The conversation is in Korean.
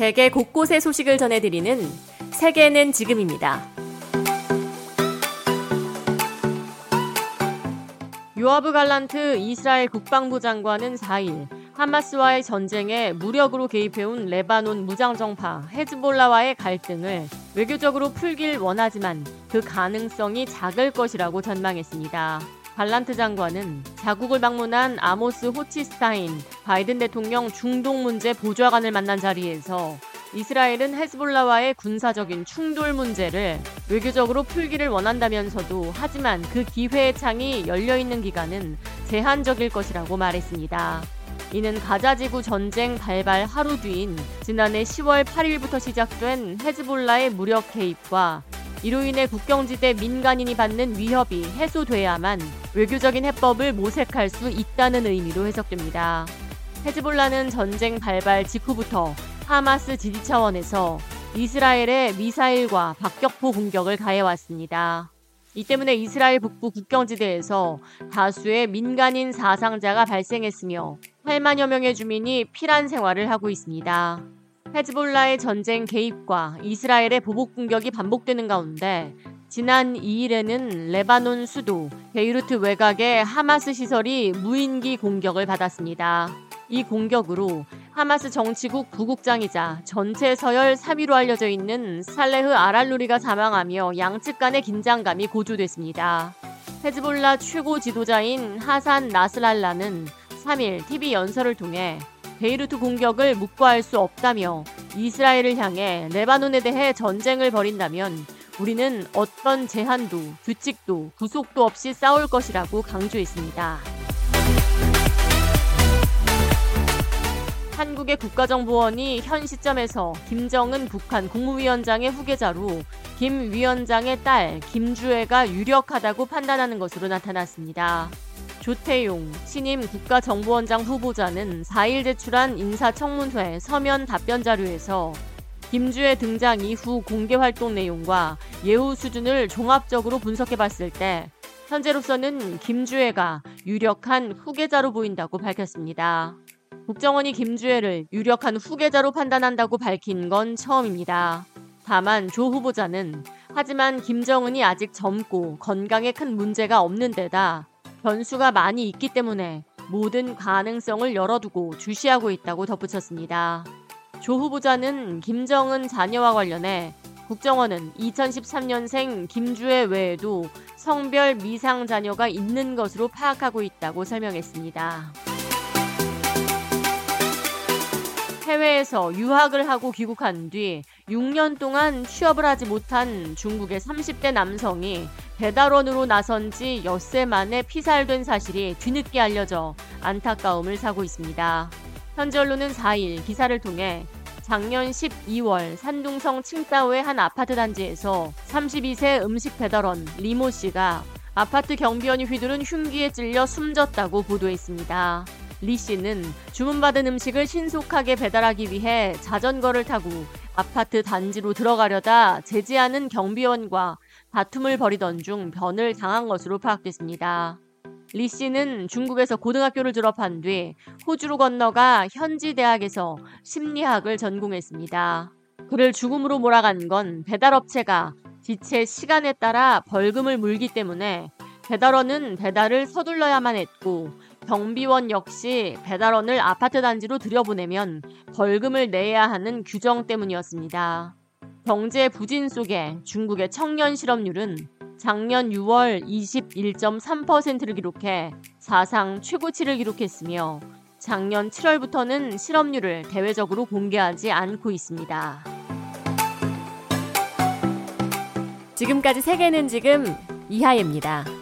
세계 곳곳의 소식을 전해드리는 세계는 지금입니다. 요아브 갈란트 이스라엘 국방부 장관은 4일 하마스와의 전쟁에 무력으로 개입해온 레바논 무장정파 헤즈볼라와의 갈등을 외교적으로 풀길 원하지만 그 가능성이 작을 것이라고 전망했습니다. 발란트 장관은 자국을 방문한 아모스 호치스타인 바이든 대통령 중동 문제 보좌관을 만난 자리에서 이스라엘은 헤즈볼라와의 군사적인 충돌 문제를 외교적으로 풀기를 원한다면서도 하지만 그 기회의 창이 열려 있는 기간은 제한적일 것이라고 말했습니다. 이는 가자지구 전쟁 발발 하루 뒤인 지난해 10월 8일부터 시작된 헤즈볼라의 무력 개입과 이로 인해 국경지대 민간인이 받는 위협이 해소돼야만 외교적인 해법을 모색할 수 있다는 의미로 해석됩니다. 헤즈볼라는 전쟁 발발 직후부터 하마스 지지 차원에서 이스라엘의 미사일과 박격포 공격을 가해왔습니다. 이 때문에 이스라엘 북부 국경지대에서 다수의 민간인 사상자가 발생했으며 8만여 명의 주민이 피란 생활을 하고 있습니다. 헤즈볼라의 전쟁 개입과 이스라엘의 보복 공격이 반복되는 가운데 지난 2일에는 레바논 수도 베이루트 외곽의 하마스 시설이 무인기 공격을 받았습니다. 이 공격으로 하마스 정치국 부국장이자 전체 서열 3위로 알려져 있는 살레흐 알아루리가 사망하며 양측 간의 긴장감이 고조됐습니다. 헤즈볼라 최고 지도자인 하산 나스랄라는 3일 TV 연설을 통해 베이루트 공격을 묵과할 수 없다며 이스라엘을 향해 레바논에 대해 전쟁을 벌인다면 우리는 어떤 제한도 규칙도 구속도 없이 싸울 것이라고 강조했습니다. 한국의 국가정보원이 현 시점에서 김정은 북한 국무위원장의 후계자로 김 위원장의 딸 김주애가 유력하다고 판단하는 것으로 나타났습니다. 조태용 신임 국가정보원장 후보자는 4일 제출한 인사청문회 서면 답변 자료에서 김주애 등장 이후 공개 활동 내용과 예우 수준을 종합적으로 분석해 봤을 때 현재로서는 김주애가 유력한 후계자로 보인다고 밝혔습니다. 국정원이 김주애를 유력한 후계자로 판단한다고 밝힌 건 처음입니다. 다만 조 후보자는 하지만 김정은이 아직 젊고 건강에 큰 문제가 없는 데다 변수가 많이 있기 때문에 모든 가능성을 열어두고 주시하고 있다고 덧붙였습니다. 조 후보자는 김정은 자녀와 관련해 국정원은 2013년생 김주애 외에도 성별 미상 자녀가 있는 것으로 파악하고 있다고 설명했습니다. 해외에서 유학을 하고 귀국한 뒤 6년 동안 취업을 하지 못한 중국의 30대 남성이 배달원으로 나선 지 엿새 만에 피살된 사실이 뒤늦게 알려져 안타까움을 사고 있습니다. 현지 언론은 4일 기사를 통해 작년 12월 산둥성 칭따오의 한 아파트 단지에서 32세 음식 배달원 리모 씨가 아파트 경비원이 휘두른 흉기에 찔려 숨졌다고 보도했습니다. 리 씨는 주문받은 음식을 신속하게 배달하기 위해 자전거를 타고 아파트 단지로 들어가려다 제지하는 경비원과 다툼을 벌이던 중 변을 당한 것으로 파악됐습니다. 리 씨는 중국에서 고등학교를 졸업한 뒤 호주로 건너가 현지 대학에서 심리학을 전공했습니다. 그를 죽음으로 몰아간 건 배달업체가 지체 시간에 따라 벌금을 물기 때문에 배달원은 배달을 서둘러야만 했고 경비원 역시 배달원을 아파트 단지로 들여보내면 벌금을 내야 하는 규정 때문이었습니다. 경제 부진 속에 중국의 청년 실업률은 작년 6월 21.3%를 기록해 사상 최고치를 기록했으며 작년 7월부터는 실업률을 대외적으로 공개하지 않고 있습니다. 지금까지 세계는 지금 이하예입니다.